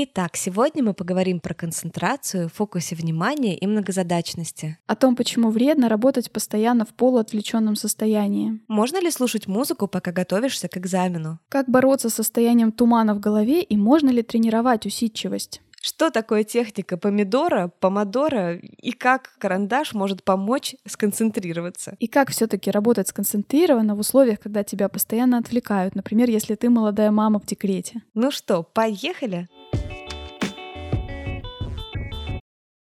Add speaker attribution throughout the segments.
Speaker 1: Итак, сегодня мы поговорим про концентрацию, фокусе внимания и многозадачности.
Speaker 2: О том, почему вредно работать постоянно в полуотвлеченном состоянии.
Speaker 1: Можно ли слушать музыку, пока готовишься к экзамену?
Speaker 2: Как бороться с состоянием тумана в голове и можно ли тренировать усидчивость?
Speaker 1: Что такое техника помидора, помодора и как карандаш может помочь сконцентрироваться?
Speaker 2: И как все-таки работать сконцентрированно в условиях, когда тебя постоянно отвлекают, например, если ты молодая мама в декрете?
Speaker 1: Ну что, поехали?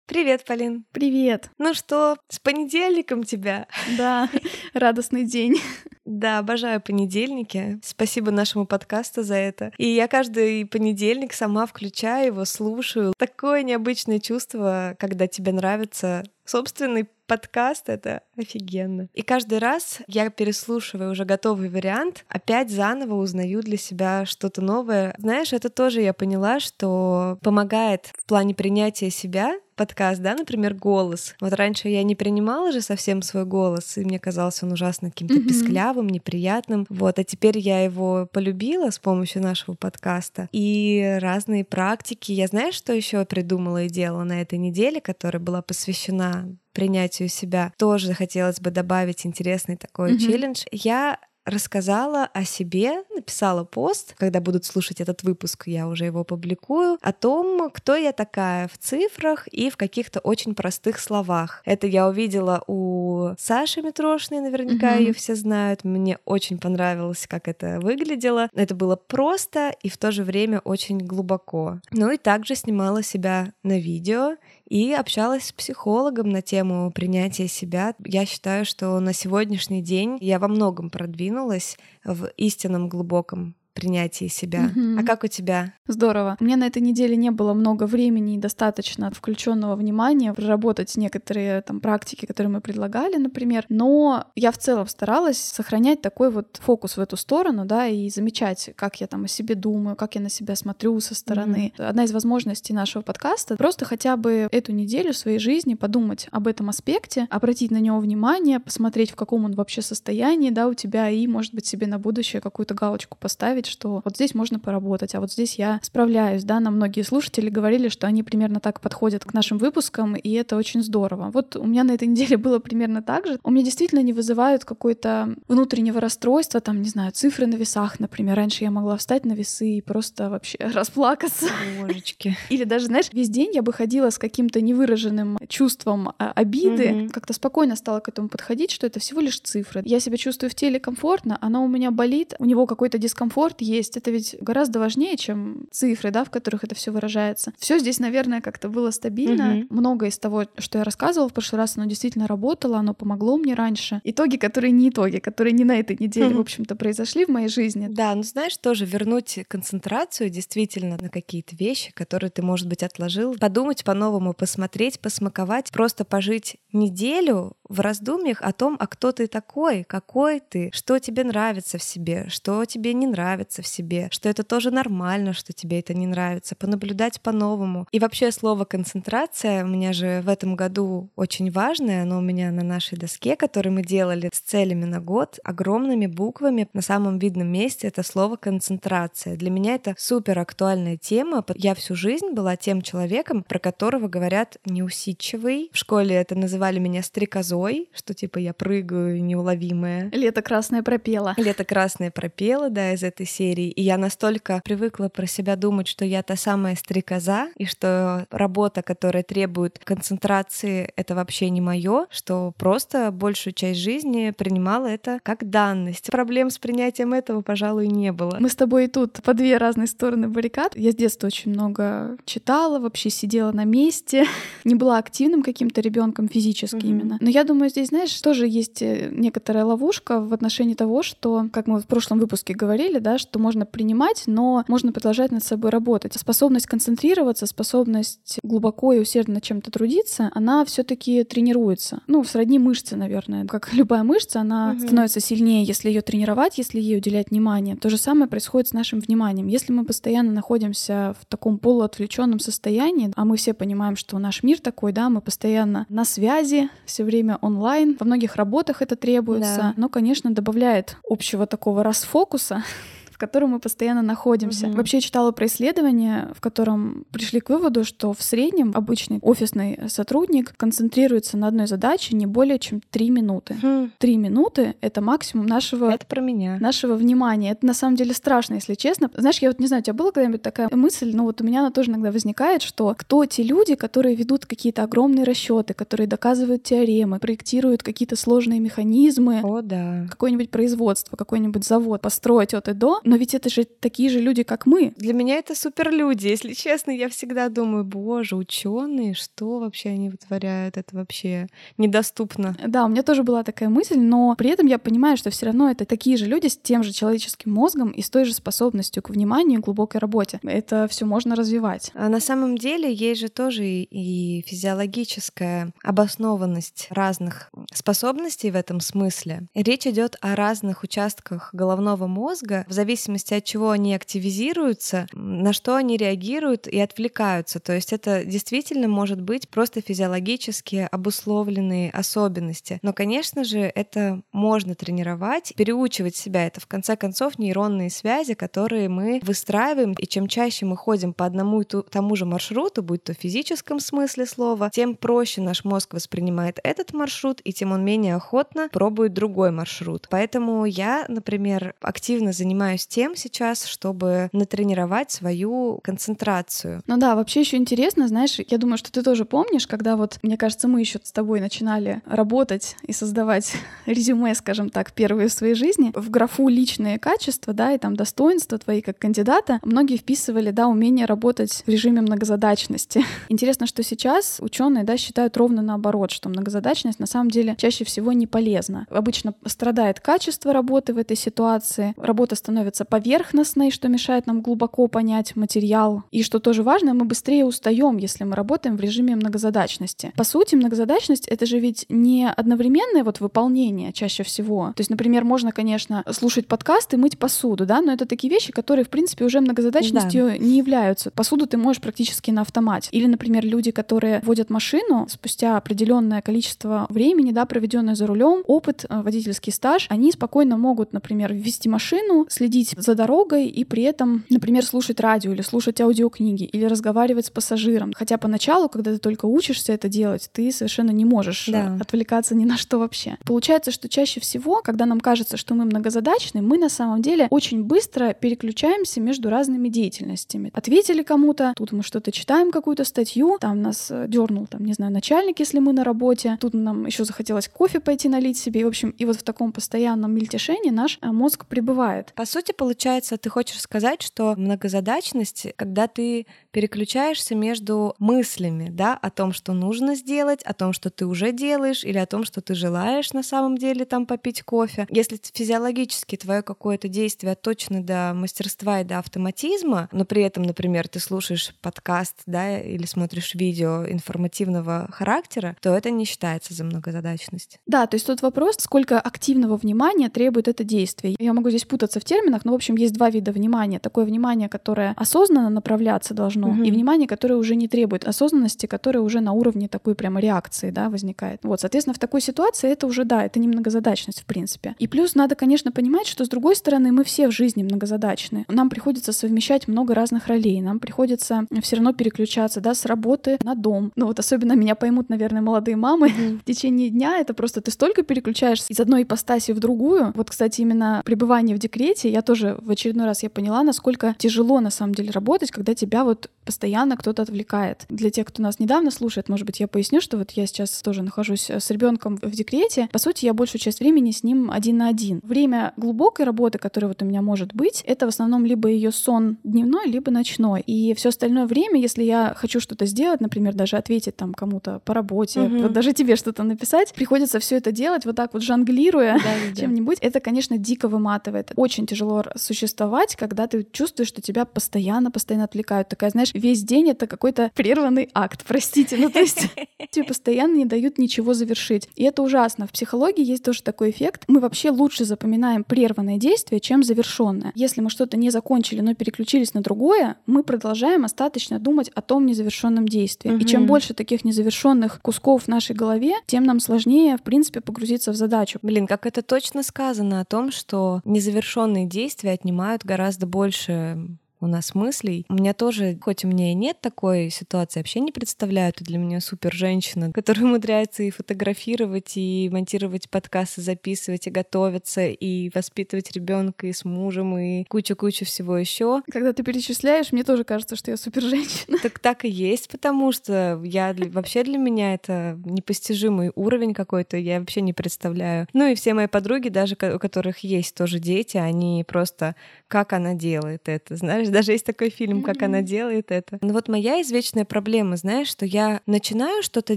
Speaker 1: Привет, Полин.
Speaker 2: Привет.
Speaker 1: Ну что, с понедельником тебя?
Speaker 2: Да, радостный день.
Speaker 1: Да, обожаю понедельники. Спасибо нашему подкасту за это. И я каждый понедельник сама включаю его, слушаю. Такое необычное чувство, когда тебе нравится собственный подкаст, это офигенно. И каждый раз я переслушиваю уже готовый вариант, опять заново узнаю для себя что-то новое. Знаешь, это тоже я поняла, что помогает в плане принятия себя подкаст, да, например, голос. Вот раньше я не принимала же совсем свой голос, и мне казался он ужасно каким-то mm-hmm. писклявым, неприятным. Вот, а теперь я его полюбила с помощью нашего подкаста. И разные практики. Я знаю, что еще придумала и делала на этой неделе, которая была посвящена принятию себя. Тоже хотелось бы добавить интересный такой mm-hmm. челлендж. Я рассказала о себе, написала пост, когда будут слушать этот выпуск, я уже его публикую, о том, кто я такая в цифрах и в каких-то очень простых словах. Это я увидела у Саши Митрошиной, наверняка mm-hmm. ее все знают. Мне очень понравилось, как это выглядело. Это было просто и в то же время очень глубоко. Ну и также снимала себя на видео и общалась с психологом на тему принятия себя. Я считаю, что на сегодняшний день я во многом продвинулась в истинном глубоком принятии себя. Угу. А как у тебя?
Speaker 2: Здорово. У меня на этой неделе не было много времени и достаточно включенного внимания проработать некоторые там практики, которые мы предлагали, например. Но я в целом старалась сохранять такой вот фокус в эту сторону, да, и замечать, как я там о себе думаю, как я на себя смотрю со стороны. Угу. Одна из возможностей нашего подкаста просто хотя бы эту неделю своей жизни подумать об этом аспекте, обратить на него внимание, посмотреть, в каком он вообще состоянии, да, у тебя, и, может быть, себе на будущее какую-то галочку поставить, понять, что вот здесь можно поработать, а вот здесь я справляюсь, да, на многие слушатели говорили, что они примерно так подходят к нашим выпускам, и это очень здорово. Вот у меня на этой неделе было примерно так же. У меня действительно не вызывают какое-то внутреннего расстройства, там, не знаю, цифры на весах, например. Раньше я могла встать на весы и просто вообще расплакаться.
Speaker 1: Божечки.
Speaker 2: Или даже, знаешь, весь день я бы ходила с каким-то невыраженным чувством а, обиды, mm-hmm. как-то спокойно стала к этому подходить, что это всего лишь цифры. Я себя чувствую в теле комфортно, она у меня болит, у него какой-то дискомфорт, комфорт есть. Это ведь гораздо важнее, чем цифры, да, в которых это все выражается. Все здесь, наверное, как-то было стабильно. Угу. Многое из того, что я рассказывала в прошлый раз, оно действительно работало, оно помогло мне раньше. Итоги, которые не итоги, которые не на этой неделе, угу. в общем-то, произошли в моей жизни.
Speaker 1: Да, ну знаешь, тоже вернуть концентрацию действительно на какие-то вещи, которые ты, может быть, отложил, подумать по-новому, посмотреть, посмаковать, просто пожить неделю в раздумьях о том, а кто ты такой, какой ты, что тебе нравится в себе, что тебе не нравится в себе, что это тоже нормально, что тебе это не нравится, понаблюдать по-новому. И вообще слово концентрация у меня же в этом году очень важное, оно у меня на нашей доске, которую мы делали с целями на год, огромными буквами на самом видном месте это слово концентрация. Для меня это супер актуальная тема. Я всю жизнь была тем человеком, про которого говорят неусидчивый. В школе это называли меня стрекозой грозой, что типа я прыгаю неуловимая.
Speaker 2: Лето красное пропело.
Speaker 1: Лето красное пропело, да, из этой серии. И я настолько привыкла про себя думать, что я та самая стрекоза, и что работа, которая требует концентрации, это вообще не мое, что просто большую часть жизни принимала это как данность. Проблем с принятием этого, пожалуй, не было.
Speaker 2: Мы с тобой и тут по две разные стороны баррикад. Я с детства очень много читала, вообще сидела на месте, не была активным каким-то ребенком физически mm-hmm. именно. Но я думаю, здесь, знаешь, тоже есть э, некоторая ловушка в отношении того, что, как мы в прошлом выпуске говорили, да, что можно принимать, но можно продолжать над собой работать. Способность концентрироваться, способность глубоко и усердно над чем-то трудиться, она все таки тренируется. Ну, сродни мышцы, наверное. Как любая мышца, она угу. становится сильнее, если ее тренировать, если ей уделять внимание. То же самое происходит с нашим вниманием. Если мы постоянно находимся в таком полуотвлеченном состоянии, а мы все понимаем, что наш мир такой, да, мы постоянно на связи, все время онлайн, во многих работах это требуется, да. но, конечно, добавляет общего такого расфокуса в котором мы постоянно находимся. Угу. Вообще читала про исследование, в котором пришли к выводу, что в среднем обычный офисный сотрудник концентрируется на одной задаче не более чем три минуты. Три минуты — это максимум нашего...
Speaker 1: Это про меня.
Speaker 2: Нашего внимания. Это на самом деле страшно, если честно. Знаешь, я вот не знаю, у тебя была когда-нибудь такая мысль, но вот у меня она тоже иногда возникает, что кто те люди, которые ведут какие-то огромные расчеты, которые доказывают теоремы, проектируют какие-то сложные механизмы,
Speaker 1: О, да.
Speaker 2: какое-нибудь производство, какой-нибудь завод построить от и до, но ведь это же такие же люди, как мы.
Speaker 1: Для меня это суперлюди. Если честно, я всегда думаю, боже, ученые, что вообще они вытворяют? Это вообще недоступно.
Speaker 2: Да, у меня тоже была такая мысль, но при этом я понимаю, что все равно это такие же люди с тем же человеческим мозгом и с той же способностью к вниманию и глубокой работе. Это все можно развивать.
Speaker 1: А на самом деле есть же тоже и физиологическая обоснованность разных способностей в этом смысле. Речь идет о разных участках головного мозга в зависимости зависимости от чего они активизируются, на что они реагируют и отвлекаются. То есть это действительно может быть просто физиологически обусловленные особенности. Но, конечно же, это можно тренировать, переучивать себя. Это, в конце концов, нейронные связи, которые мы выстраиваем. И чем чаще мы ходим по одному и тому же маршруту, будь то в физическом смысле слова, тем проще наш мозг воспринимает этот маршрут, и тем он менее охотно пробует другой маршрут. Поэтому я, например, активно занимаюсь занимаюсь тем сейчас, чтобы натренировать свою концентрацию.
Speaker 2: Ну да, вообще еще интересно, знаешь, я думаю, что ты тоже помнишь, когда вот, мне кажется, мы еще с тобой начинали работать и создавать резюме, скажем так, первые в своей жизни, в графу личные качества, да, и там достоинства твои как кандидата, многие вписывали, да, умение работать в режиме многозадачности. Интересно, что сейчас ученые, да, считают ровно наоборот, что многозадачность на самом деле чаще всего не полезна. Обычно страдает качество работы в этой ситуации, работа становится становится поверхностной, что мешает нам глубоко понять материал. И что тоже важно, мы быстрее устаем, если мы работаем в режиме многозадачности. По сути, многозадачность — это же ведь не одновременное вот выполнение чаще всего. То есть, например, можно, конечно, слушать подкаст и мыть посуду, да, но это такие вещи, которые, в принципе, уже многозадачностью да. не являются. Посуду ты можешь практически на автомате. Или, например, люди, которые водят машину спустя определенное количество времени, да, проведенное за рулем, опыт, э, водительский стаж, они спокойно могут, например, ввести машину, следить следить за дорогой и при этом, например, слушать радио или слушать аудиокниги или разговаривать с пассажиром. Хотя поначалу, когда ты только учишься это делать, ты совершенно не можешь да. отвлекаться ни на что вообще. Получается, что чаще всего, когда нам кажется, что мы многозадачны, мы на самом деле очень быстро переключаемся между разными деятельностями. Ответили кому-то, тут мы что-то читаем, какую-то статью, там нас э, дернул, там, не знаю, начальник, если мы на работе, тут нам еще захотелось кофе пойти налить себе, и, в общем, и вот в таком постоянном мельтешении наш э, мозг пребывает.
Speaker 1: По сути, получается, ты хочешь сказать, что многозадачность, когда ты переключаешься между мыслями, да, о том, что нужно сделать, о том, что ты уже делаешь, или о том, что ты желаешь на самом деле там попить кофе. Если физиологически твое какое-то действие точно до мастерства и до автоматизма, но при этом, например, ты слушаешь подкаст, да, или смотришь видео информативного характера, то это не считается за многозадачность.
Speaker 2: Да, то есть тут вопрос, сколько активного внимания требует это действие. Я могу здесь путаться в терминах, но, в общем, есть два вида внимания. Такое внимание, которое осознанно направляться должно, угу. и внимание, которое уже не требует осознанности, которое уже на уровне такой прямо реакции, да, возникает. Вот, соответственно, в такой ситуации это уже, да, это не многозадачность, в принципе. И плюс надо, конечно, понимать, что, с другой стороны, мы все в жизни многозадачны. Нам приходится совмещать много разных ролей, нам приходится все равно переключаться, да, с работы на дом. Ну вот особенно меня поймут, наверное, молодые мамы. Mm-hmm. В течение дня это просто ты столько переключаешься из одной ипостаси в другую. Вот, кстати, именно пребывание в декрете, я тоже в очередной раз я поняла, насколько тяжело на самом деле работать, когда тебя вот постоянно кто-то отвлекает. Для тех, кто нас недавно слушает, может быть, я поясню, что вот я сейчас тоже нахожусь с ребенком в декрете. По сути, я большую часть времени с ним один на один. Время глубокой работы, которая вот у меня может быть, это в основном либо ее сон дневной, либо ночной. И все остальное время, если я хочу что-то сделать, например, даже ответить там кому-то по работе, угу. вот даже тебе что-то написать, приходится все это делать вот так вот жонглируя да, чем-нибудь. Это, конечно, дико выматывает. Очень тяжело существовать, когда ты чувствуешь, что тебя постоянно, постоянно отвлекают. Такая, знаешь, весь день это какой-то прерванный акт, простите. Ну, то есть тебе постоянно не дают ничего завершить. И это ужасно. В психологии есть тоже такой эффект. Мы вообще лучше запоминаем прерванное действие, чем завершенное. Если мы что-то не закончили, но переключились на другое, мы продолжаем остаточно думать о том незавершенном действии. Угу. И чем больше таких незавершенных кусков в нашей голове, тем нам сложнее, в принципе, погрузиться в задачу.
Speaker 1: Блин, как это точно сказано о том, что незавершенные действия отнимают гораздо больше у нас мыслей. У меня тоже, хоть у меня и нет такой ситуации, вообще не представляю, ты для меня супер женщина, которая умудряется и фотографировать, и монтировать подкасты, записывать, и готовиться, и воспитывать ребенка и с мужем, и кучу-кучу всего еще.
Speaker 2: Когда ты перечисляешь, мне тоже кажется, что я супер женщина.
Speaker 1: Так так и есть, потому что я вообще для меня это непостижимый уровень какой-то, я вообще не представляю. Ну и все мои подруги, даже у которых есть тоже дети, они просто как она делает это, знаешь, знаешь, даже есть такой фильм, как она делает это. Но вот моя извечная проблема, знаешь, что я начинаю что-то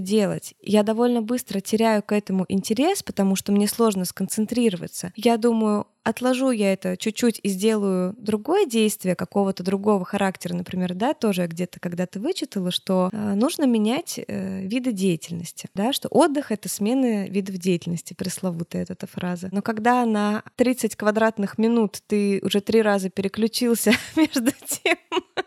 Speaker 1: делать, я довольно быстро теряю к этому интерес, потому что мне сложно сконцентрироваться. Я думаю, отложу я это чуть-чуть и сделаю другое действие какого-то другого характера, например, да, тоже где-то когда-то вычитала, что э, нужно менять э, виды деятельности, да, что отдых — это смена видов деятельности, пресловутая эта фраза. Но когда на 30 квадратных минут ты уже три раза переключился между тем,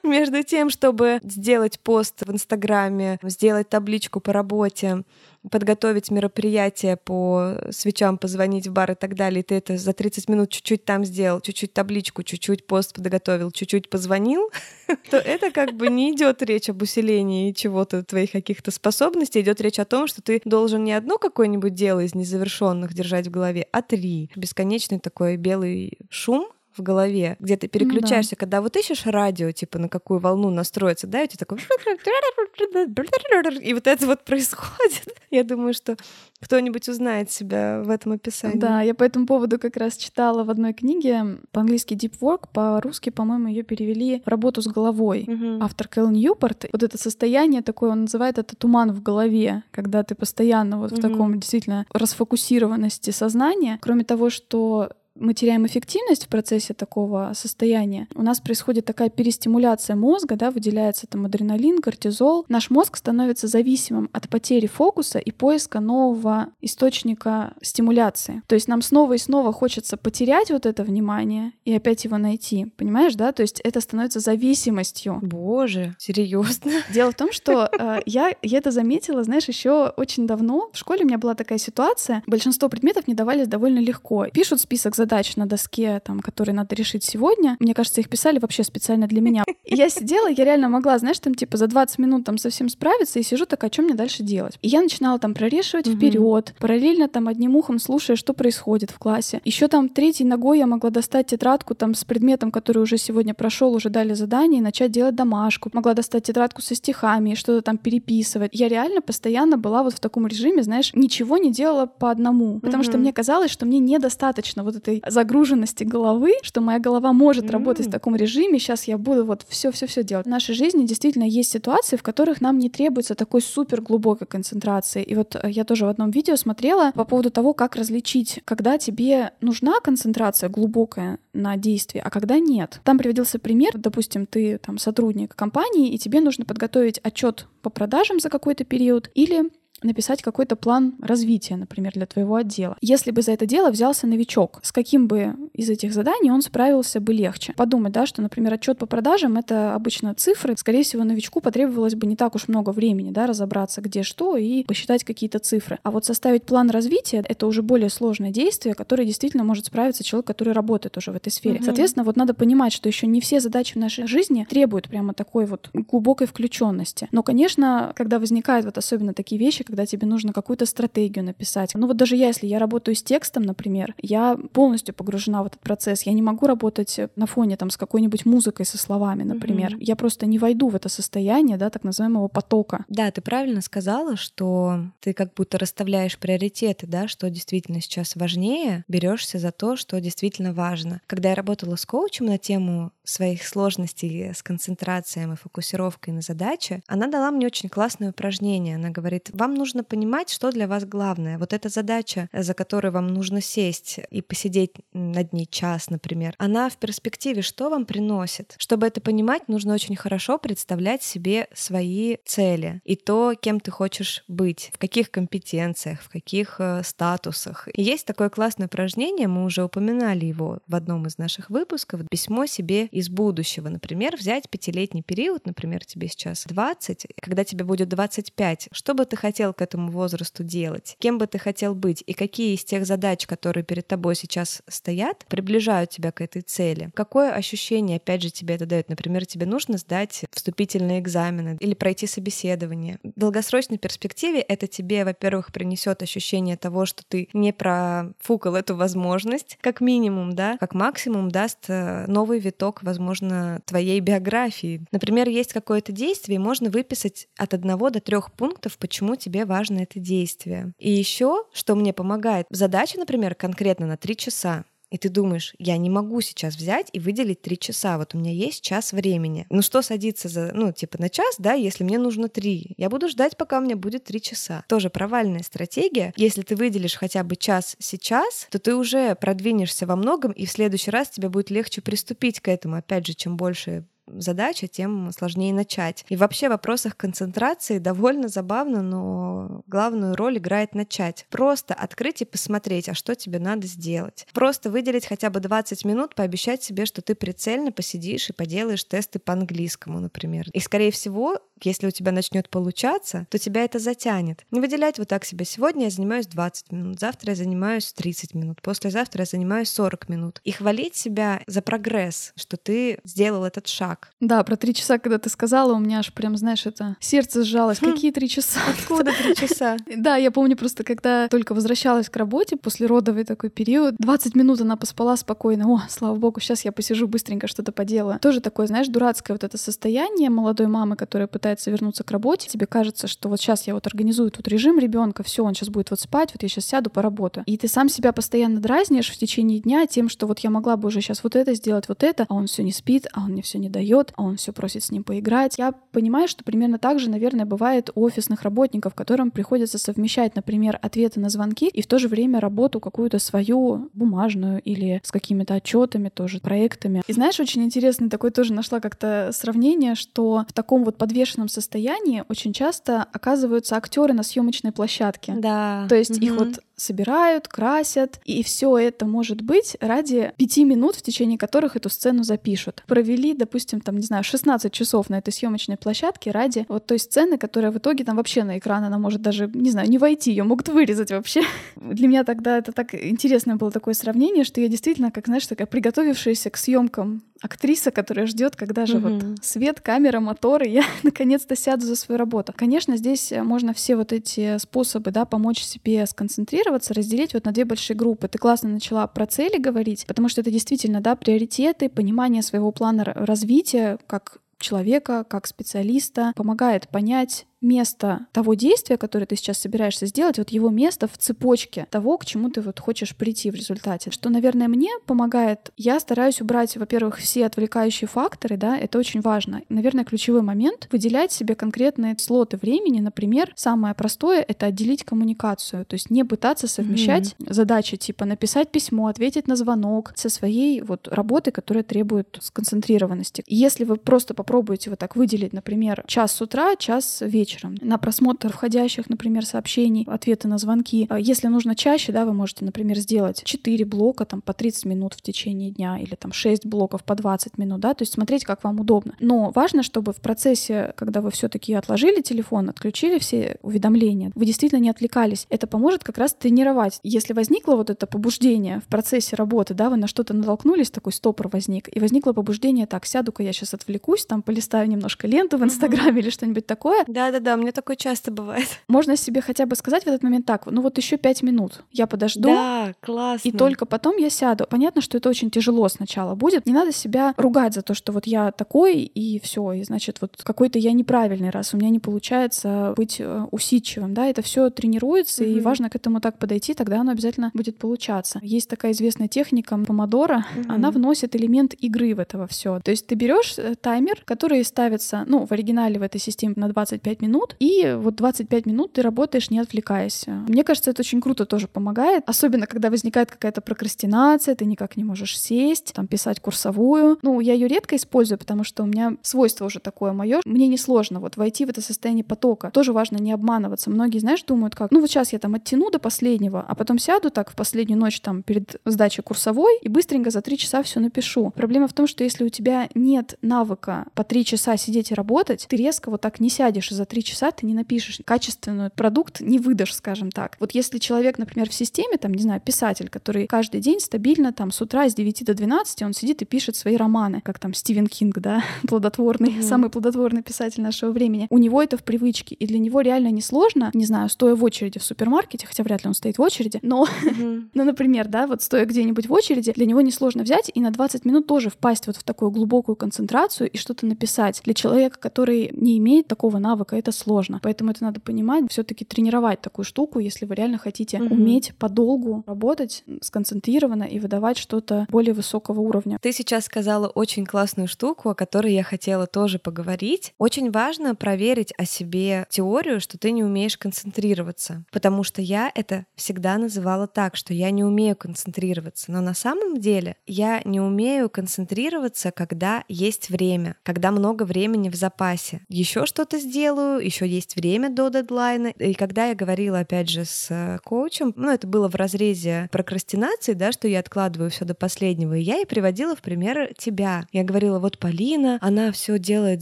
Speaker 1: между тем, чтобы сделать пост в Инстаграме, сделать табличку по работе, подготовить мероприятие по свечам, позвонить в бар и так далее, и ты это за 30 минут чуть-чуть там сделал, чуть-чуть табличку, чуть-чуть пост подготовил, чуть-чуть позвонил, то это как бы не идет речь об усилении чего-то твоих каких-то способностей, идет речь о том, что ты должен не одно какое-нибудь дело из незавершенных держать в голове, а три. Бесконечный такой белый шум, в голове, где ты переключаешься, ну, да. когда вот ищешь радио, типа на какую волну настроиться, да, и тебя такой... И вот это вот происходит. Я думаю, что кто-нибудь узнает себя в этом описании.
Speaker 2: Да, я по этому поводу как раз читала в одной книге по-английски Deep Work, по-русски, по-моему, ее перевели в работу с головой. Угу. Автор Кэл Ньюпорт. Вот это состояние такое, он называет это туман в голове, когда ты постоянно вот угу. в таком действительно расфокусированности сознания. Кроме того, что мы теряем эффективность в процессе такого состояния, у нас происходит такая перестимуляция мозга, да, выделяется там адреналин, кортизол. Наш мозг становится зависимым от потери фокуса и поиска нового источника стимуляции. То есть нам снова и снова хочется потерять вот это внимание и опять его найти. Понимаешь, да? То есть это становится зависимостью.
Speaker 1: Боже, серьезно?
Speaker 2: Дело в том, что э, я, я это заметила, знаешь, еще очень давно. В школе у меня была такая ситуация. Большинство предметов мне давались довольно легко. Пишут список задач на доске, там, которые надо решить сегодня. Мне кажется, их писали вообще специально для меня. И я сидела, я реально могла, знаешь, там типа за 20 минут там совсем справиться, и сижу такая, что мне дальше делать? И я начинала там прорешивать mm-hmm. вперед, параллельно там одним ухом слушая, что происходит в классе. Еще там третьей ногой я могла достать тетрадку там с предметом, который уже сегодня прошел, уже дали задание, и начать делать домашку. Могла достать тетрадку со стихами и что-то там переписывать. Я реально постоянно была вот в таком режиме, знаешь, ничего не делала по одному, потому mm-hmm. что мне казалось, что мне недостаточно вот этой этой загруженности головы, что моя голова может mm-hmm. работать в таком режиме, сейчас я буду вот все-все-все делать. В нашей жизни действительно есть ситуации, в которых нам не требуется такой супер глубокой концентрации. И вот э, я тоже в одном видео смотрела по поводу того, как различить, когда тебе нужна концентрация глубокая на действии, а когда нет. Там приводился пример, допустим, ты там сотрудник компании, и тебе нужно подготовить отчет по продажам за какой-то период или написать какой-то план развития, например, для твоего отдела. Если бы за это дело взялся новичок, с каким бы из этих заданий он справился бы легче? Подумать, да, что, например, отчет по продажам — это обычно цифры. Скорее всего, новичку потребовалось бы не так уж много времени, да, разобраться, где что, и посчитать какие-то цифры. А вот составить план развития — это уже более сложное действие, которое действительно может справиться человек, который работает уже в этой сфере. Угу. Соответственно, вот надо понимать, что еще не все задачи в нашей жизни требуют прямо такой вот глубокой включенности. Но, конечно, когда возникают вот особенно такие вещи, когда тебе нужно какую-то стратегию написать. Ну вот даже я, если я работаю с текстом, например, я полностью погружена в этот процесс. Я не могу работать на фоне там с какой-нибудь музыкой со словами, например. Mm-hmm. Я просто не войду в это состояние, да, так называемого потока.
Speaker 1: Да, ты правильно сказала, что ты как будто расставляешь приоритеты, да, что действительно сейчас важнее, берешься за то, что действительно важно. Когда я работала с коучем на тему своих сложностей с концентрацией и фокусировкой на задаче, она дала мне очень классное упражнение. Она говорит, вам нужно понимать, что для вас главное. Вот эта задача, за которой вам нужно сесть и посидеть над ней час, например, она в перспективе что вам приносит? Чтобы это понимать, нужно очень хорошо представлять себе свои цели и то, кем ты хочешь быть, в каких компетенциях, в каких э, статусах. И есть такое классное упражнение, мы уже упоминали его в одном из наших выпусков, письмо себе из будущего. Например, взять пятилетний период, например, тебе сейчас 20, когда тебе будет 25, что бы ты хотел к этому возрасту делать? Кем бы ты хотел быть? И какие из тех задач, которые перед тобой сейчас стоят, приближают тебя к этой цели? Какое ощущение, опять же, тебе это дает? Например, тебе нужно сдать вступительные экзамены или пройти собеседование. В долгосрочной перспективе это тебе, во-первых, принесет ощущение того, что ты не профукал эту возможность, как минимум, да, как максимум даст э, новый виток возможно, твоей биографии. Например, есть какое-то действие, и можно выписать от одного до трех пунктов, почему тебе важно это действие. И еще, что мне помогает, задача, например, конкретно на три часа и ты думаешь, я не могу сейчас взять и выделить три часа, вот у меня есть час времени. Ну что садиться за, ну, типа на час, да, если мне нужно три? Я буду ждать, пока у меня будет три часа. Тоже провальная стратегия. Если ты выделишь хотя бы час сейчас, то ты уже продвинешься во многом, и в следующий раз тебе будет легче приступить к этому. Опять же, чем больше задача, тем сложнее начать. И вообще в вопросах концентрации довольно забавно, но главную роль играет начать. Просто открыть и посмотреть, а что тебе надо сделать. Просто выделить хотя бы 20 минут, пообещать себе, что ты прицельно посидишь и поделаешь тесты по английскому, например. И, скорее всего, если у тебя начнет получаться, то тебя это затянет. Не выделять вот так себе. Сегодня я занимаюсь 20 минут, завтра я занимаюсь 30 минут, послезавтра я занимаюсь 40 минут. И хвалить себя за прогресс, что ты сделал этот шаг.
Speaker 2: Да, про три часа, когда ты сказала, у меня аж прям, знаешь, это сердце сжалось. Хм. Какие три часа?
Speaker 1: Откуда три часа?
Speaker 2: Да, я помню просто, когда только возвращалась к работе после родовый такой период, 20 минут она поспала спокойно. О, слава богу, сейчас я посижу быстренько что-то поделаю. Тоже такое, знаешь, дурацкое вот это состояние молодой мамы, которая пытается вернуться к работе. Тебе кажется, что вот сейчас я вот организую тут режим ребенка, все, он сейчас будет вот спать, вот я сейчас сяду, поработаю. И ты сам себя постоянно дразнишь в течение дня тем, что вот я могла бы уже сейчас вот это сделать, вот это, а он все не спит, а он мне все не дает, а он все просит с ним поиграть. Я понимаю, что примерно так же, наверное, бывает у офисных работников, которым приходится совмещать, например, ответы на звонки и в то же время работу какую-то свою бумажную или с какими-то отчетами тоже, проектами. И знаешь, очень интересный такой тоже нашла как-то сравнение, что в таком вот подвешенном состоянии очень часто оказываются актеры на съемочной площадке.
Speaker 1: Да.
Speaker 2: То есть mm-hmm. их вот собирают, красят, и все это может быть ради пяти минут, в течение которых эту сцену запишут. Провели, допустим, там, не знаю, 16 часов на этой съемочной площадке ради вот той сцены, которая в итоге там вообще на экран, она может даже, не знаю, не войти, ее могут вырезать вообще. Для меня тогда это так интересное было такое сравнение, что я действительно, как, знаешь, такая приготовившаяся к съемкам актриса, которая ждет, когда же mm-hmm. вот свет, камера, моторы, я наконец-то сяду за свою работу. Конечно, здесь можно все вот эти способы, да, помочь себе сконцентрироваться, разделить вот на две большие группы. Ты классно начала про цели говорить, потому что это действительно, да, приоритеты, понимание своего плана развития как человека, как специалиста, помогает понять место того действия, которое ты сейчас собираешься сделать, вот его место в цепочке того, к чему ты вот хочешь прийти в результате. Что, наверное, мне помогает, я стараюсь убрать, во-первых, все отвлекающие факторы, да, это очень важно. Наверное, ключевой момент — выделять себе конкретные слоты времени. Например, самое простое — это отделить коммуникацию, то есть не пытаться совмещать mm-hmm. задачи типа написать письмо, ответить на звонок со своей вот работы, которая требует сконцентрированности. Если вы просто попробуете вот так выделить, например, час с утра, час вечером, вечером. На просмотр входящих, например, сообщений, ответы на звонки. А если нужно чаще, да, вы можете, например, сделать 4 блока там по 30 минут в течение дня или там 6 блоков по 20 минут, да, то есть смотреть, как вам удобно. Но важно, чтобы в процессе, когда вы все-таки отложили телефон, отключили все уведомления, вы действительно не отвлекались. Это поможет как раз тренировать. Если возникло вот это побуждение в процессе работы, да, вы на что-то натолкнулись, такой стопор возник, и возникло побуждение, так, сяду-ка я сейчас отвлекусь, там полистаю немножко ленту в Инстаграме uh-huh. или что-нибудь такое.
Speaker 1: Да-да, Да-да-да, у меня такое часто бывает.
Speaker 2: Можно себе хотя бы сказать в этот момент так, ну вот еще пять минут, я подожду.
Speaker 1: Да, классно.
Speaker 2: И только потом я сяду. Понятно, что это очень тяжело сначала будет. Не надо себя ругать за то, что вот я такой, и все, и значит, вот какой-то я неправильный, раз у меня не получается быть э, усидчивым, да, это все тренируется, mm-hmm. и важно к этому так подойти, тогда оно обязательно будет получаться. Есть такая известная техника помодора, mm-hmm. она вносит элемент игры в этого все. То есть ты берешь э, таймер, который ставится, ну, в оригинале в этой системе на 25 минут, и вот 25 минут ты работаешь, не отвлекаясь. Мне кажется, это очень круто тоже помогает, особенно когда возникает какая-то прокрастинация, ты никак не можешь сесть, там, писать курсовую. Ну, я ее редко использую, потому что у меня свойство уже такое мое. Мне несложно вот войти в это состояние потока. Тоже важно не обманываться. Многие, знаешь, думают как, ну вот сейчас я там оттяну до последнего, а потом сяду так в последнюю ночь там перед сдачей курсовой и быстренько за три часа все напишу. Проблема в том, что если у тебя нет навыка по три часа сидеть и работать, ты резко вот так не сядешь, и за три часа ты не напишешь качественный продукт, не выдашь, скажем так. Вот если человек, например, в системе, там, не знаю, писатель, который каждый день стабильно там с утра с 9 до 12 он сидит и пишет свои романы, как там Стивен Кинг, да, плодотворный, mm-hmm. самый плодотворный писатель нашего времени. У него это в привычке, и для него реально несложно, не знаю, стоя в очереди в супермаркете, хотя вряд ли он стоит в очереди, но, mm-hmm. ну, например, да, вот стоя где-нибудь в очереди, для него несложно взять и на 20 минут тоже впасть вот в такую глубокую концентрацию и что-то написать. Для человека, который не имеет такого навыка, это сложно. Поэтому это надо понимать, все таки тренировать такую штуку, если вы реально хотите mm-hmm. уметь подолгу работать сконцентрированно и выдавать что-то более высокого уровня.
Speaker 1: Ты сейчас сказала очень классную штуку, о которой я хотела тоже поговорить. Очень важно проверить о себе теорию, что ты не умеешь концентрироваться. Потому что я это всегда называла так, что я не умею концентрироваться. Но на самом деле я не умею концентрироваться, когда есть время, когда много времени в запасе. Еще что-то сделаю, еще есть время до дедлайна. И когда я говорила, опять же, с э, коучем, ну, это было в разрезе прокрастинации, да, что я откладываю все до последнего, и я ей приводила в пример тебя. Я говорила, вот Полина, она все делает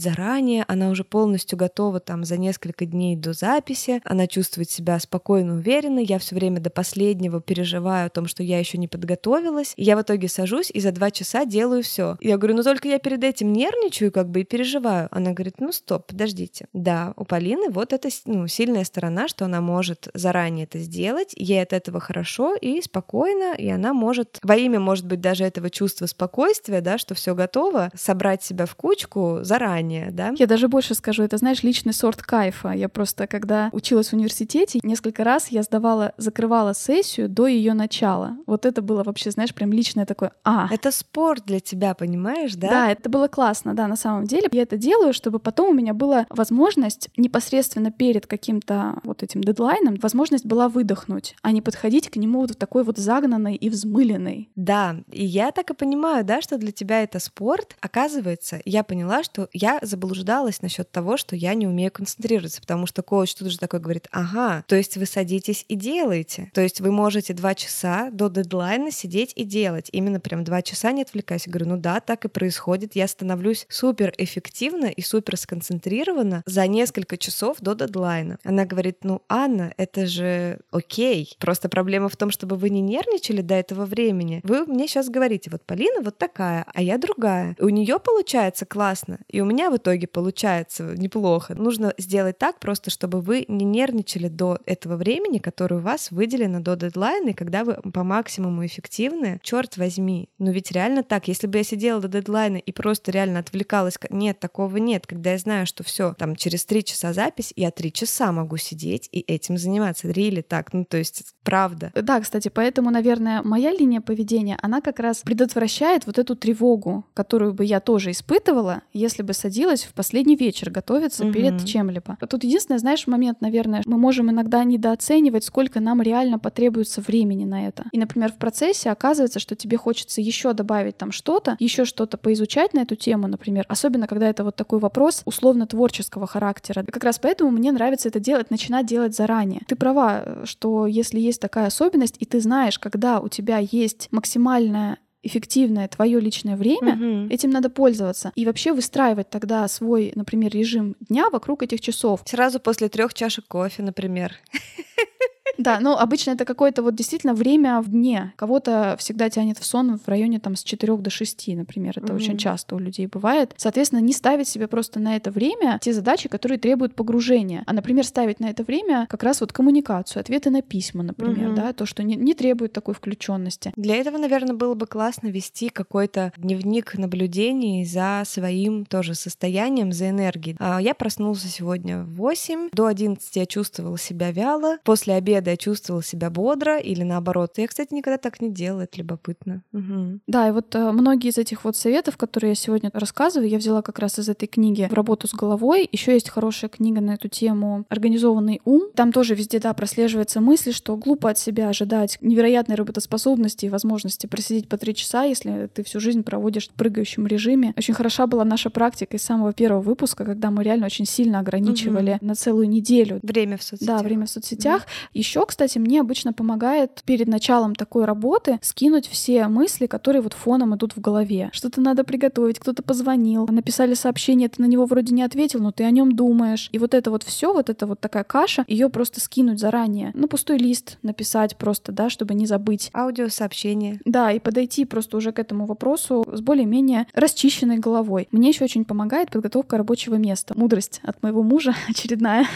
Speaker 1: заранее, она уже полностью готова там за несколько дней до записи, она чувствует себя спокойно, уверенно, я все время до последнего переживаю о том, что я еще не подготовилась, и я в итоге сажусь и за два часа делаю все. Я говорю, ну только я перед этим нервничаю как бы и переживаю. Она говорит, ну стоп, подождите. Да, у Полины вот эта ну, сильная сторона, что она может заранее это сделать, ей от этого хорошо и спокойно, и она может во имя, может быть, даже этого чувства спокойствия, да, что все готово, собрать себя в кучку заранее, да.
Speaker 2: Я даже больше скажу, это, знаешь, личный сорт кайфа. Я просто, когда училась в университете, несколько раз я сдавала, закрывала сессию до ее начала. Вот это было вообще, знаешь, прям личное такое, а.
Speaker 1: Это спорт для тебя, понимаешь, да?
Speaker 2: Да, это было классно, да, на самом деле. Я это делаю, чтобы потом у меня была возможность непосредственно перед каким-то вот этим дедлайном, возможность была выдохнуть, а не подходить к нему вот такой вот загнанной и взмыленной.
Speaker 1: Да, и я так и понимаю, да, что для тебя это спорт. Оказывается, я поняла, что я заблуждалась насчет того, что я не умею концентрироваться, потому что коуч тут же такой говорит, ага, то есть вы садитесь и делаете. То есть вы можете два часа до дедлайна сидеть и делать. Именно прям два часа не отвлекаясь. Я говорю, ну да, так и происходит. Я становлюсь супер эффективно и супер сконцентрирована за несколько часов до дедлайна. Она говорит, ну, Анна, это же окей. Просто проблема в том, чтобы вы не нервничали до этого времени. Вы мне сейчас говорите, вот Полина вот такая, а я другая. У нее получается классно, и у меня в итоге получается неплохо. Нужно сделать так просто, чтобы вы не нервничали до этого времени, которое у вас выделено до дедлайна, и когда вы по максимуму эффективны, черт возьми. Ну ведь реально так, если бы я сидела до дедлайна и просто реально отвлекалась, нет, такого нет. Когда я знаю, что все, там через три часа запись, я три часа могу сидеть и этим заниматься. Рили так, ну то есть правда.
Speaker 2: Да, кстати, поэтому, наверное, моя линия поведения, она как раз предотвращает вот эту тревогу, которую бы я тоже испытывала, если бы садилась в последний вечер готовиться угу. перед чем-либо. Тут единственный, знаешь, момент, наверное, мы можем иногда недооценивать, сколько нам реально потребуется времени на это. И, например, в процессе оказывается, что тебе хочется еще добавить там что-то, еще что-то поизучать на эту тему, например, особенно когда это вот такой вопрос условно творческого Как раз поэтому мне нравится это делать, начинать делать заранее. Ты права, что если есть такая особенность, и ты знаешь, когда у тебя есть максимальная эффективное твое личное время, угу. этим надо пользоваться. И вообще выстраивать тогда свой, например, режим дня вокруг этих часов.
Speaker 1: Сразу после трех чашек кофе, например.
Speaker 2: Да, ну обычно это какое-то вот действительно время в дне. Кого-то всегда тянет в сон в районе там с 4 до 6, например. Это очень часто у людей бывает. Соответственно, не ставить себе просто на это время те задачи, которые требуют погружения. А, например, ставить на это время как раз вот коммуникацию, ответы на письма, например, да, то, что не, не требует такой включенности.
Speaker 1: Для этого, наверное, было бы классно вести какой-то дневник наблюдений за своим тоже состоянием, за энергией. А, я проснулся сегодня в 8, до 11 я чувствовала себя вяло, после обеда я чувствовала себя бодро или наоборот. Я, кстати, никогда так не делала, это любопытно. Угу.
Speaker 2: Да, и вот э, многие из этих вот советов, которые я сегодня рассказываю, я взяла как раз из этой книги в работу с головой. Еще есть хорошая книга на эту тему «Организованный ум». Там тоже везде, да, прослеживается мысль, что глупо от себя ожидать невероятной работоспособности и возможности просидеть по три часа, если ты всю жизнь проводишь в прыгающем режиме. Очень хороша была наша практика из самого первого выпуска, когда мы реально очень сильно ограничивали угу. на целую неделю.
Speaker 1: Время в соцсетях.
Speaker 2: Да, время в соцсетях. Угу. Еще, кстати, мне обычно помогает перед началом такой работы скинуть все мысли, которые вот фоном идут в голове. Что-то надо приготовить, кто-то позвонил, написали сообщение, ты на него вроде не ответил, но ты о нем думаешь. И вот это вот все, вот это вот такая каша, ее просто скинуть заранее. Ну, пустой лист написать просто, да, чтобы не забыть.
Speaker 1: Аудиосообщение.
Speaker 2: Да, и подойти просто уже к этому вопросу с более-менее расчищенной головой. Мне еще очень помогает подготовка рабочего места. Мудрость от моего мужа очередная.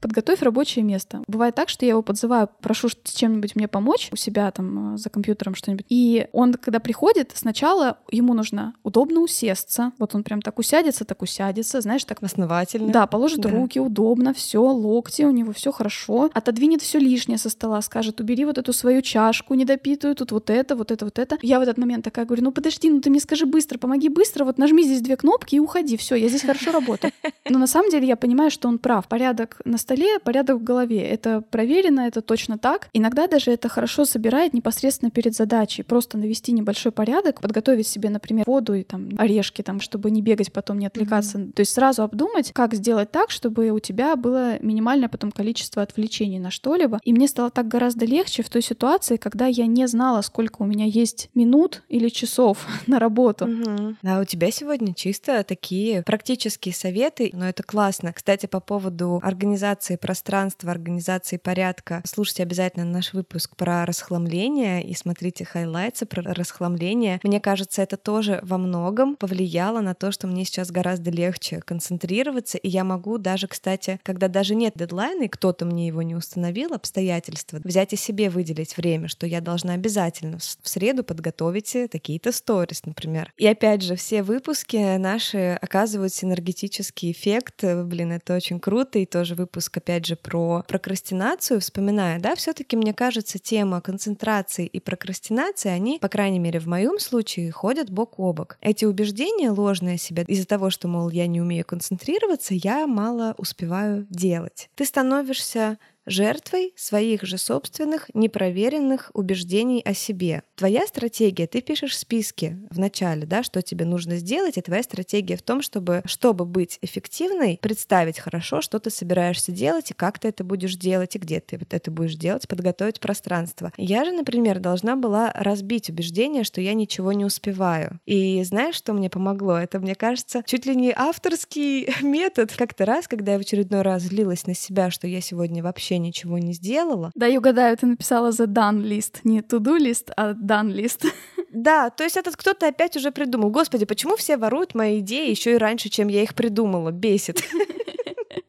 Speaker 2: Подготовь рабочее место. Бывает так, что я его подзываю, прошу с чем-нибудь мне помочь у себя там э, за компьютером что-нибудь. И он, когда приходит, сначала ему нужно удобно усесться. Вот он прям так усядется, так усядется, знаешь, так
Speaker 1: основательно.
Speaker 2: Да, положит да. руки удобно, все, локти, у него все хорошо. Отодвинет все лишнее со стола, скажет, убери вот эту свою чашку недопитую, тут вот это, вот это, вот это. Я в этот момент такая говорю, ну подожди, ну ты мне скажи быстро, помоги быстро, вот нажми здесь две кнопки и уходи, все, я здесь хорошо работаю. Но на самом деле я понимаю, что он прав. Порядок на столе, порядок в голове. Это проверено, это точно так. Иногда даже это хорошо собирает непосредственно перед задачей. Просто навести небольшой порядок, подготовить себе, например, воду и там орешки, там, чтобы не бегать потом, не отвлекаться. Mm-hmm. То есть сразу обдумать, как сделать так, чтобы у тебя было минимальное потом количество отвлечений на что-либо. И мне стало так гораздо легче в той ситуации, когда я не знала, сколько у меня есть минут или часов на работу.
Speaker 1: Mm-hmm. А у тебя сегодня чисто такие практические советы, но это классно. Кстати, по поводу организации пространства, организации порядка, слушайте обязательно наш выпуск про расхламление и смотрите хайлайты про расхламление. Мне кажется, это тоже во многом повлияло на то, что мне сейчас гораздо легче концентрироваться, и я могу даже, кстати, когда даже нет дедлайна, и кто-то мне его не установил, обстоятельства, взять и себе выделить время, что я должна обязательно в среду подготовить такие-то сторис, например. И опять же, все выпуски наши оказывают синергетический эффект. Блин, это очень круто. И тоже выпуск, опять же, про прокрастинацию, вспоминая, да, все таки мне кажется, тема концентрации и прокрастинации, они, по крайней мере, в моем случае, ходят бок о бок. Эти убеждения ложные себя из-за того, что, мол, я не умею концентрироваться, я мало успеваю делать. Ты становишься жертвой своих же собственных непроверенных убеждений о себе. Твоя стратегия, ты пишешь списки в начале, да, что тебе нужно сделать, и твоя стратегия в том, чтобы, чтобы быть эффективной, представить хорошо, что ты собираешься делать, и как ты это будешь делать, и где ты вот это будешь делать, подготовить пространство. Я же, например, должна была разбить убеждение, что я ничего не успеваю. И знаешь, что мне помогло? Это, мне кажется, чуть ли не авторский метод. Как-то раз, когда я в очередной раз злилась на себя, что я сегодня вообще вообще ничего не сделала.
Speaker 2: Да, и угадаю, ты написала the done list, не to-do list, а done list.
Speaker 1: Да, то есть этот кто-то опять уже придумал. Господи, почему все воруют мои идеи еще и раньше, чем я их придумала? Бесит.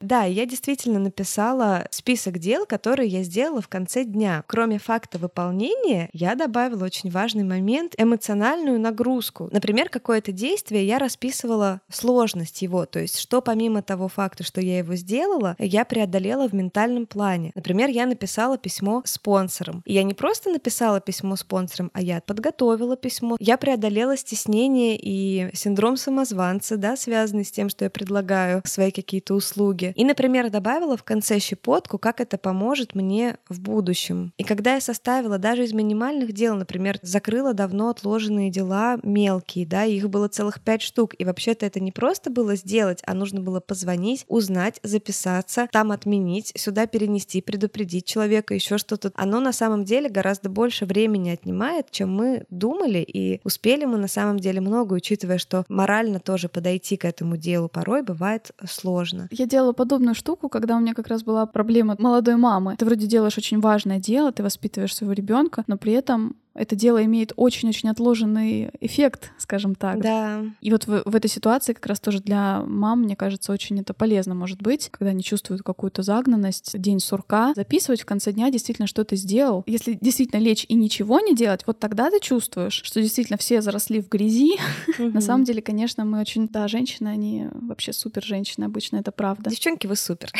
Speaker 1: Да, я действительно написала список дел, которые я сделала в конце дня. Кроме факта выполнения, я добавила очень важный момент — эмоциональную нагрузку. Например, какое-то действие я расписывала сложность его, то есть что помимо того факта, что я его сделала, я преодолела в ментальном плане. Например, я написала письмо спонсорам. И я не просто написала письмо спонсорам, а я подготовила письмо. Я преодолела стеснение и синдром самозванца, да, связанный с тем, что я предлагаю свои какие-то услуги. И, например, добавила в конце щепотку, как это поможет мне в будущем. И когда я составила даже из минимальных дел, например, закрыла давно отложенные дела мелкие, да, их было целых пять штук, и вообще-то это не просто было сделать, а нужно было позвонить, узнать, записаться, там отменить, сюда перенести, предупредить человека, еще что-то. Оно на самом деле гораздо больше времени отнимает, чем мы думали, и успели мы на самом деле много, учитывая, что морально тоже подойти к этому делу порой бывает сложно.
Speaker 2: Я делала подобную штуку, когда у меня как раз была проблема молодой мамы. Ты вроде делаешь очень важное дело, ты воспитываешь своего ребенка, но при этом это дело имеет очень-очень отложенный эффект, скажем так.
Speaker 1: Да.
Speaker 2: И вот в, в этой ситуации как раз тоже для мам, мне кажется, очень это полезно может быть, когда они чувствуют какую-то загнанность, день сурка, записывать в конце дня действительно, что ты сделал. Если действительно лечь и ничего не делать, вот тогда ты чувствуешь, что действительно все заросли в грязи. На самом деле, конечно, мы очень... Да, женщины, они вообще супер женщины обычно, это правда.
Speaker 1: Девчонки, вы супер.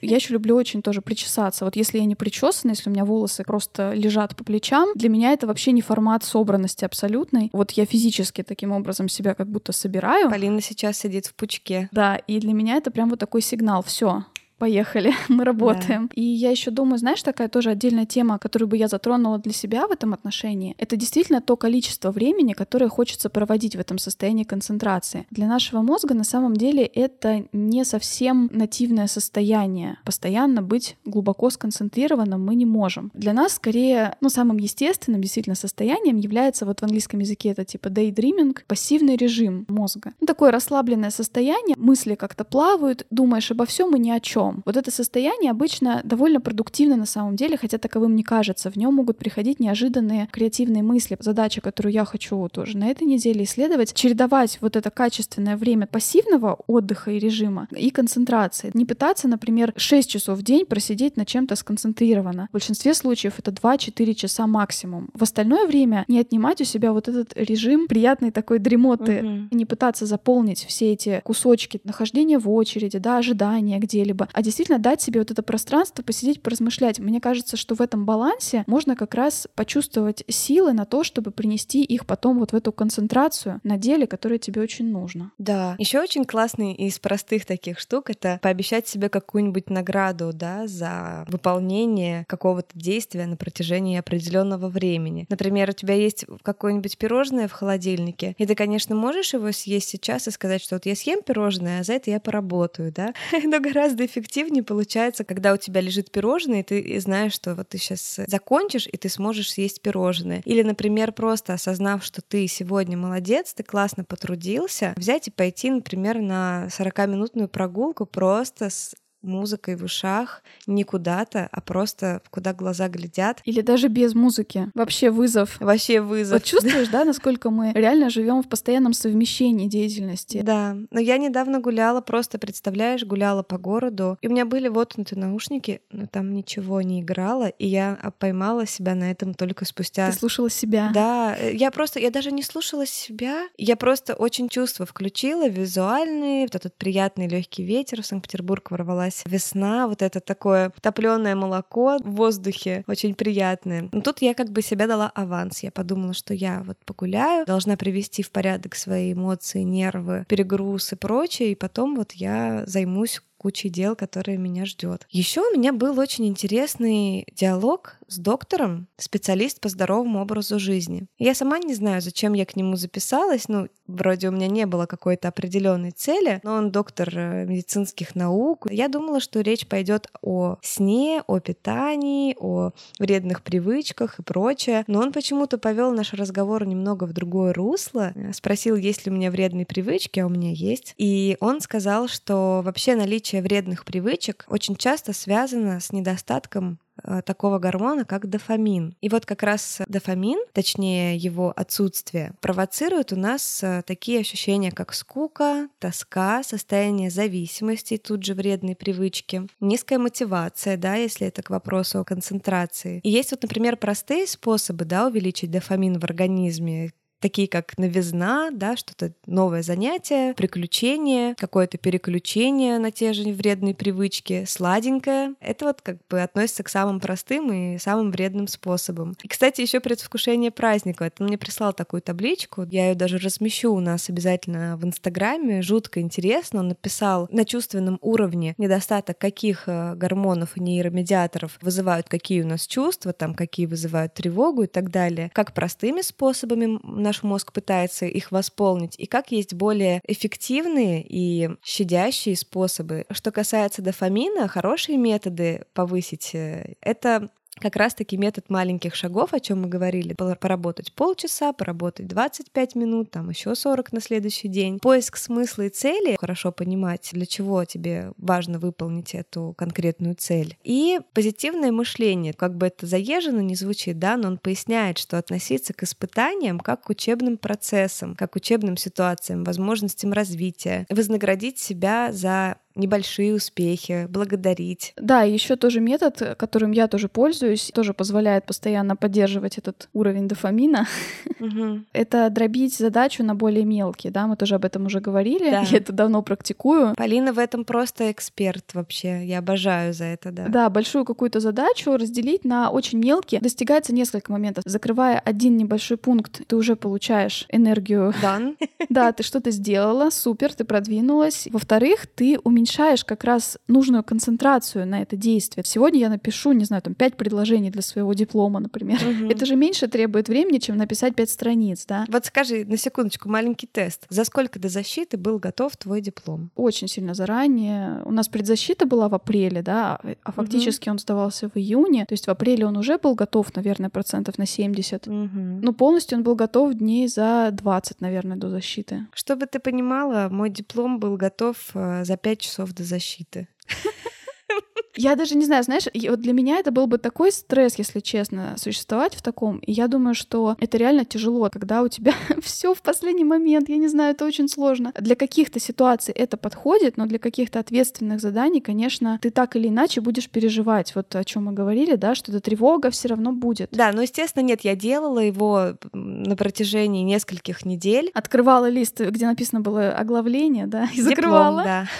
Speaker 2: Я еще люблю очень тоже причесаться. Вот если я не причесана, если у меня волосы просто лежат по плечам, для меня это вообще не формат собранности абсолютной. Вот я физически таким образом себя как будто собираю.
Speaker 1: Полина сейчас сидит в пучке.
Speaker 2: Да, и для меня это прям вот такой сигнал. Все, поехали, мы работаем. Да. И я еще думаю, знаешь, такая тоже отдельная тема, которую бы я затронула для себя в этом отношении, это действительно то количество времени, которое хочется проводить в этом состоянии концентрации. Для нашего мозга на самом деле это не совсем нативное состояние. Постоянно быть глубоко сконцентрированным мы не можем. Для нас скорее, ну, самым естественным действительно состоянием является вот в английском языке это типа daydreaming, пассивный режим мозга. Ну, такое расслабленное состояние, мысли как-то плавают, думаешь обо всем и ни о чем потом. Вот это состояние обычно довольно продуктивно на самом деле, хотя таковым не кажется. В нем могут приходить неожиданные креативные мысли. Задача, которую я хочу тоже на этой неделе исследовать, чередовать вот это качественное время пассивного отдыха и режима и концентрации. Не пытаться, например, 6 часов в день просидеть на чем-то сконцентрированно. В большинстве случаев это 2-4 часа максимум. В остальное время не отнимать у себя вот этот режим приятной такой дремоты, угу. не пытаться заполнить все эти кусочки нахождения в очереди, да, ожидания где-либо, а действительно дать себе вот это пространство, посидеть, поразмышлять. Мне кажется, что в этом балансе можно как раз почувствовать силы на то, чтобы принести их потом вот в эту концентрацию на деле, которое тебе очень нужно.
Speaker 1: Да. Еще очень классный из простых таких штук — это пообещать себе какую-нибудь награду, да, за выполнение какого-то действия на протяжении определенного времени. Например, у тебя есть какое-нибудь пирожное в холодильнике, и ты, конечно, можешь его съесть сейчас и сказать, что вот я съем пирожное, а за это я поработаю, да? Но гораздо эффективнее эффективнее получается, когда у тебя лежит пирожное, и ты знаешь, что вот ты сейчас закончишь, и ты сможешь съесть пирожное. Или, например, просто осознав, что ты сегодня молодец, ты классно потрудился, взять и пойти, например, на 40-минутную прогулку просто с музыкой в ушах, не куда-то, а просто куда глаза глядят.
Speaker 2: Или даже без музыки. Вообще вызов.
Speaker 1: Вообще вызов.
Speaker 2: Вот чувствуешь, да, насколько мы реально живем в постоянном совмещении деятельности?
Speaker 1: Да. Но я недавно гуляла, просто представляешь, гуляла по городу, и у меня были воткнуты наушники, но там ничего не играло, и я поймала себя на этом только спустя...
Speaker 2: Ты слушала себя?
Speaker 1: Да. Я просто, я даже не слушала себя, я просто очень чувства включила, визуальные, вот этот приятный легкий ветер в Санкт-Петербург ворвалась началась весна, вот это такое топленое молоко в воздухе, очень приятное. Но тут я как бы себя дала аванс. Я подумала, что я вот погуляю, должна привести в порядок свои эмоции, нервы, перегруз и прочее, и потом вот я займусь кучей дел, которые меня ждет. Еще у меня был очень интересный диалог с доктором, специалист по здоровому образу жизни. Я сама не знаю, зачем я к нему записалась. Ну, вроде у меня не было какой-то определенной цели, но он доктор э, медицинских наук. Я думала, что речь пойдет о сне, о питании, о вредных привычках и прочее. Но он почему-то повел наш разговор немного в другое русло. Спросил, есть ли у меня вредные привычки, а у меня есть. И он сказал, что вообще наличие вредных привычек очень часто связано с недостатком э, такого гормона, как дофамин. И вот как раз дофамин, точнее его отсутствие, провоцирует у нас э, такие ощущения, как скука, тоска, состояние зависимости, тут же вредные привычки, низкая мотивация, да, если это к вопросу о концентрации. И есть вот, например, простые способы, да, увеличить дофамин в организме, такие как новизна, да, что-то новое занятие, приключение, какое-то переключение на те же вредные привычки, сладенькое. Это вот как бы относится к самым простым и самым вредным способам. И, кстати, еще предвкушение праздника. Это мне прислал такую табличку, я ее даже размещу у нас обязательно в Инстаграме, жутко интересно. Он написал на чувственном уровне недостаток каких э, гормонов и нейромедиаторов вызывают какие у нас чувства, там какие вызывают тревогу и так далее, как простыми способами наш мозг пытается их восполнить, и как есть более эффективные и щадящие способы. Что касается дофамина, хорошие методы повысить э, — это как раз-таки метод маленьких шагов, о чем мы говорили. Поработать полчаса, поработать 25 минут, там еще 40 на следующий день. Поиск смысла и цели, хорошо понимать, для чего тебе важно выполнить эту конкретную цель. И позитивное мышление, как бы это заезжено не звучит, да, но он поясняет, что относиться к испытаниям как к учебным процессам, как к учебным ситуациям, возможностям развития, вознаградить себя за небольшие успехи, благодарить.
Speaker 2: Да, еще тоже метод, которым я тоже пользуюсь, тоже позволяет постоянно поддерживать этот уровень дофамина. Угу. Это дробить задачу на более мелкие, да, мы тоже об этом уже говорили, да. я это давно практикую.
Speaker 1: Полина в этом просто эксперт вообще, я обожаю за это, да.
Speaker 2: Да, большую какую-то задачу разделить на очень мелкие. Достигается несколько моментов. Закрывая один небольшой пункт, ты уже получаешь энергию.
Speaker 1: Дан.
Speaker 2: Да, ты что-то сделала, супер, ты продвинулась. Во-вторых, ты уменьшаешь уменьшаешь как раз нужную концентрацию на это действие. Сегодня я напишу, не знаю, там пять предложений для своего диплома, например. Угу. Это же меньше требует времени, чем написать пять страниц, да?
Speaker 1: Вот скажи на секундочку маленький тест. За сколько до защиты был готов твой диплом?
Speaker 2: Очень сильно заранее. У нас предзащита была в апреле, да, а фактически угу. он сдавался в июне. То есть в апреле он уже был готов, наверное, процентов на 70. Угу. Ну, полностью он был готов дней за 20, наверное, до защиты.
Speaker 1: Чтобы ты понимала, мой диплом был готов э, за 5 часов до защиты.
Speaker 2: Я даже не знаю, знаешь, вот для меня это был бы такой стресс, если честно, существовать в таком. И я думаю, что это реально тяжело, когда у тебя все в последний момент. Я не знаю, это очень сложно. Для каких-то ситуаций это подходит, но для каких-то ответственных заданий, конечно, ты так или иначе будешь переживать. Вот о чем мы говорили, да, что эта тревога все равно будет.
Speaker 1: Да, но естественно, нет, я делала его на протяжении нескольких недель.
Speaker 2: Открывала лист, где написано было оглавление, да, и закрывала.
Speaker 1: да.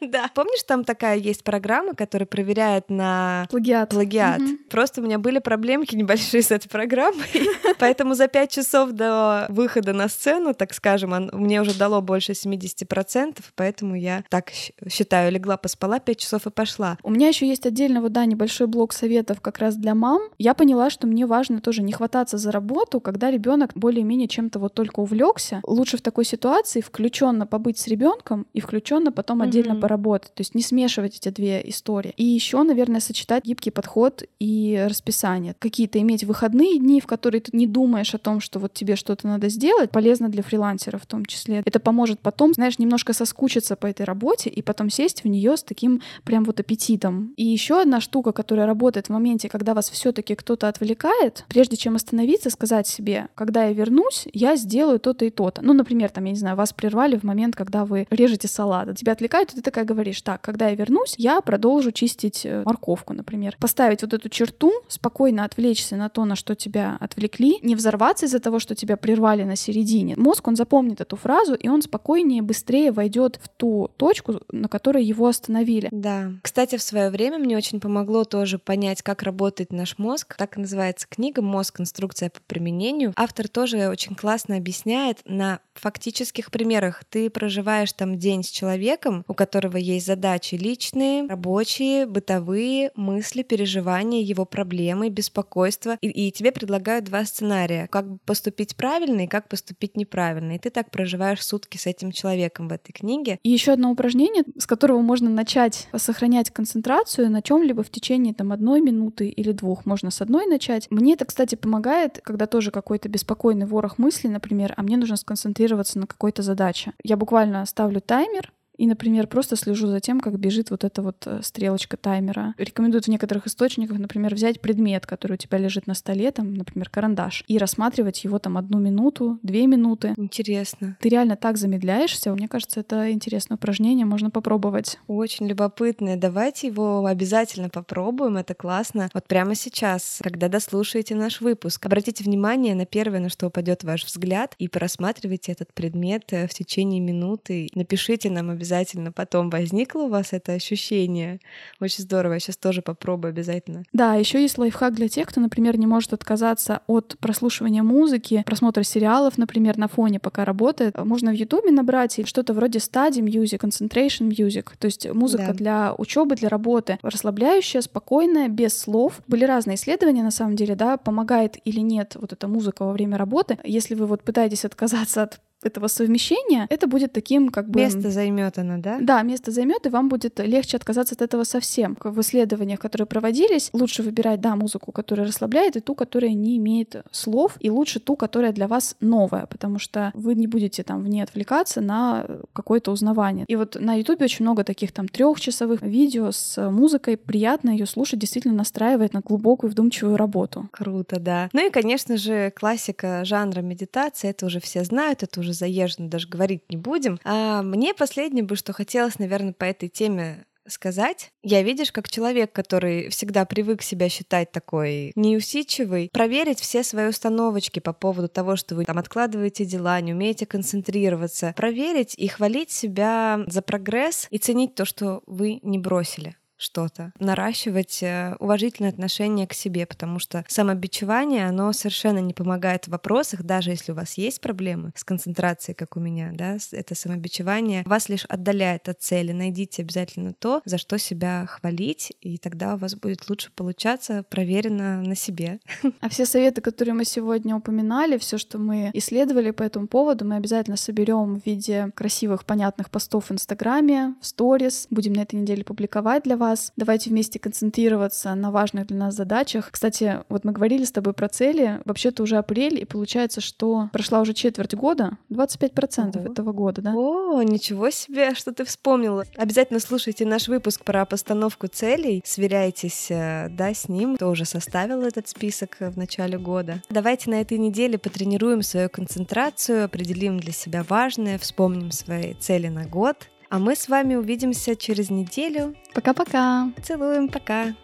Speaker 1: Да. Помнишь, там такая есть программа, который проверяет на
Speaker 2: плагиат.
Speaker 1: плагиат. Угу. Просто у меня были проблемки небольшие с этой программой, поэтому за пять часов до выхода на сцену, так скажем, мне уже дало больше 70%, поэтому я так считаю, легла, поспала пять часов и пошла.
Speaker 2: У меня еще есть отдельно вот, да, небольшой блок советов как раз для мам. Я поняла, что мне важно тоже не хвататься за работу, когда ребенок более-менее чем-то вот только увлекся. Лучше в такой ситуации включенно побыть с ребенком и включенно потом отдельно поработать. То есть не смешивать эти две истории история. И еще, наверное, сочетать гибкий подход и расписание. Какие-то иметь выходные дни, в которые ты не думаешь о том, что вот тебе что-то надо сделать, полезно для фрилансера в том числе. Это поможет потом, знаешь, немножко соскучиться по этой работе и потом сесть в нее с таким прям вот аппетитом. И еще одна штука, которая работает в моменте, когда вас все-таки кто-то отвлекает, прежде чем остановиться, сказать себе, когда я вернусь, я сделаю то-то и то-то. Ну, например, там, я не знаю, вас прервали в момент, когда вы режете салат, тебя отвлекают, и ты такая говоришь, так, когда я вернусь, я продолжу продолжу чистить э, морковку, например. Поставить вот эту черту, спокойно отвлечься на то, на что тебя отвлекли, не взорваться из-за того, что тебя прервали на середине. Мозг, он запомнит эту фразу, и он спокойнее, быстрее войдет в ту точку, на которой его остановили.
Speaker 1: Да. Кстати, в свое время мне очень помогло тоже понять, как работает наш мозг. Так и называется книга «Мозг. Инструкция по применению». Автор тоже очень классно объясняет на фактических примерах. Ты проживаешь там день с человеком, у которого есть задачи личные, рабочие, рабочие, бытовые мысли, переживания, его проблемы, беспокойства. И, и тебе предлагают два сценария. Как поступить правильно и как поступить неправильно. И ты так проживаешь сутки с этим человеком в этой книге.
Speaker 2: И еще одно упражнение, с которого можно начать сохранять концентрацию на чем-либо в течение там одной минуты или двух. Можно с одной начать. Мне это, кстати, помогает, когда тоже какой-то беспокойный ворох мыслей, например, а мне нужно сконцентрироваться на какой-то задаче. Я буквально ставлю таймер, и, например, просто слежу за тем, как бежит вот эта вот э, стрелочка таймера. Рекомендуют в некоторых источниках, например, взять предмет, который у тебя лежит на столе, там, например, карандаш, и рассматривать его там одну минуту, две минуты.
Speaker 1: Интересно.
Speaker 2: Ты реально так замедляешься. Мне кажется, это интересное упражнение, можно попробовать.
Speaker 1: Очень любопытное. Давайте его обязательно попробуем, это классно. Вот прямо сейчас, когда дослушаете наш выпуск, обратите внимание на первое, на что упадет ваш взгляд, и просматривайте этот предмет э, в течение минуты. Напишите нам обязательно обязательно потом возникло у вас это ощущение. Очень здорово, я сейчас тоже попробую обязательно.
Speaker 2: Да, еще есть лайфхак для тех, кто, например, не может отказаться от прослушивания музыки, просмотра сериалов, например, на фоне, пока работает. Можно в Ютубе набрать что-то вроде study music, concentration music, то есть музыка да. для учебы, для работы, расслабляющая, спокойная, без слов. Были разные исследования, на самом деле, да, помогает или нет вот эта музыка во время работы. Если вы вот пытаетесь отказаться от этого совмещения, это будет таким как бы...
Speaker 1: Место займет она, да?
Speaker 2: Да, место займет, и вам будет легче отказаться от этого совсем. В исследованиях, которые проводились, лучше выбирать, да, музыку, которая расслабляет, и ту, которая не имеет слов, и лучше ту, которая для вас новая, потому что вы не будете там в ней отвлекаться на какое-то узнавание. И вот на Ютубе очень много таких там трехчасовых видео с музыкой, приятно ее слушать, действительно настраивает на глубокую вдумчивую работу.
Speaker 1: Круто, да. Ну и, конечно же, классика жанра медитации, это уже все знают, это уже заезжено, даже говорить не будем. А мне последнее бы, что хотелось, наверное, по этой теме сказать. Я, видишь, как человек, который всегда привык себя считать такой неусидчивый, проверить все свои установочки по поводу того, что вы там откладываете дела, не умеете концентрироваться, проверить и хвалить себя за прогресс и ценить то, что вы не бросили что-то, наращивать э, уважительное отношение к себе, потому что самобичевание, оно совершенно не помогает в вопросах, даже если у вас есть проблемы с концентрацией, как у меня, да, это самобичевание вас лишь отдаляет от цели. Найдите обязательно то, за что себя хвалить, и тогда у вас будет лучше получаться, проверено на себе.
Speaker 2: А все советы, которые мы сегодня упоминали, все, что мы исследовали по этому поводу, мы обязательно соберем в виде красивых, понятных постов в Инстаграме, в сторис. Будем на этой неделе публиковать для вас вас. Давайте вместе концентрироваться на важных для нас задачах. Кстати, вот мы говорили с тобой про цели. Вообще-то уже апрель, и получается, что прошла уже четверть года, 25% Ого. этого года, да?
Speaker 1: О, ничего себе, что ты вспомнила. Обязательно слушайте наш выпуск про постановку целей, сверяйтесь, э, да, с ним. Кто уже составил этот список в начале года. Давайте на этой неделе потренируем свою концентрацию, определим для себя важное, вспомним свои цели на год. А мы с вами увидимся через неделю.
Speaker 2: Пока-пока.
Speaker 1: Целуем, пока.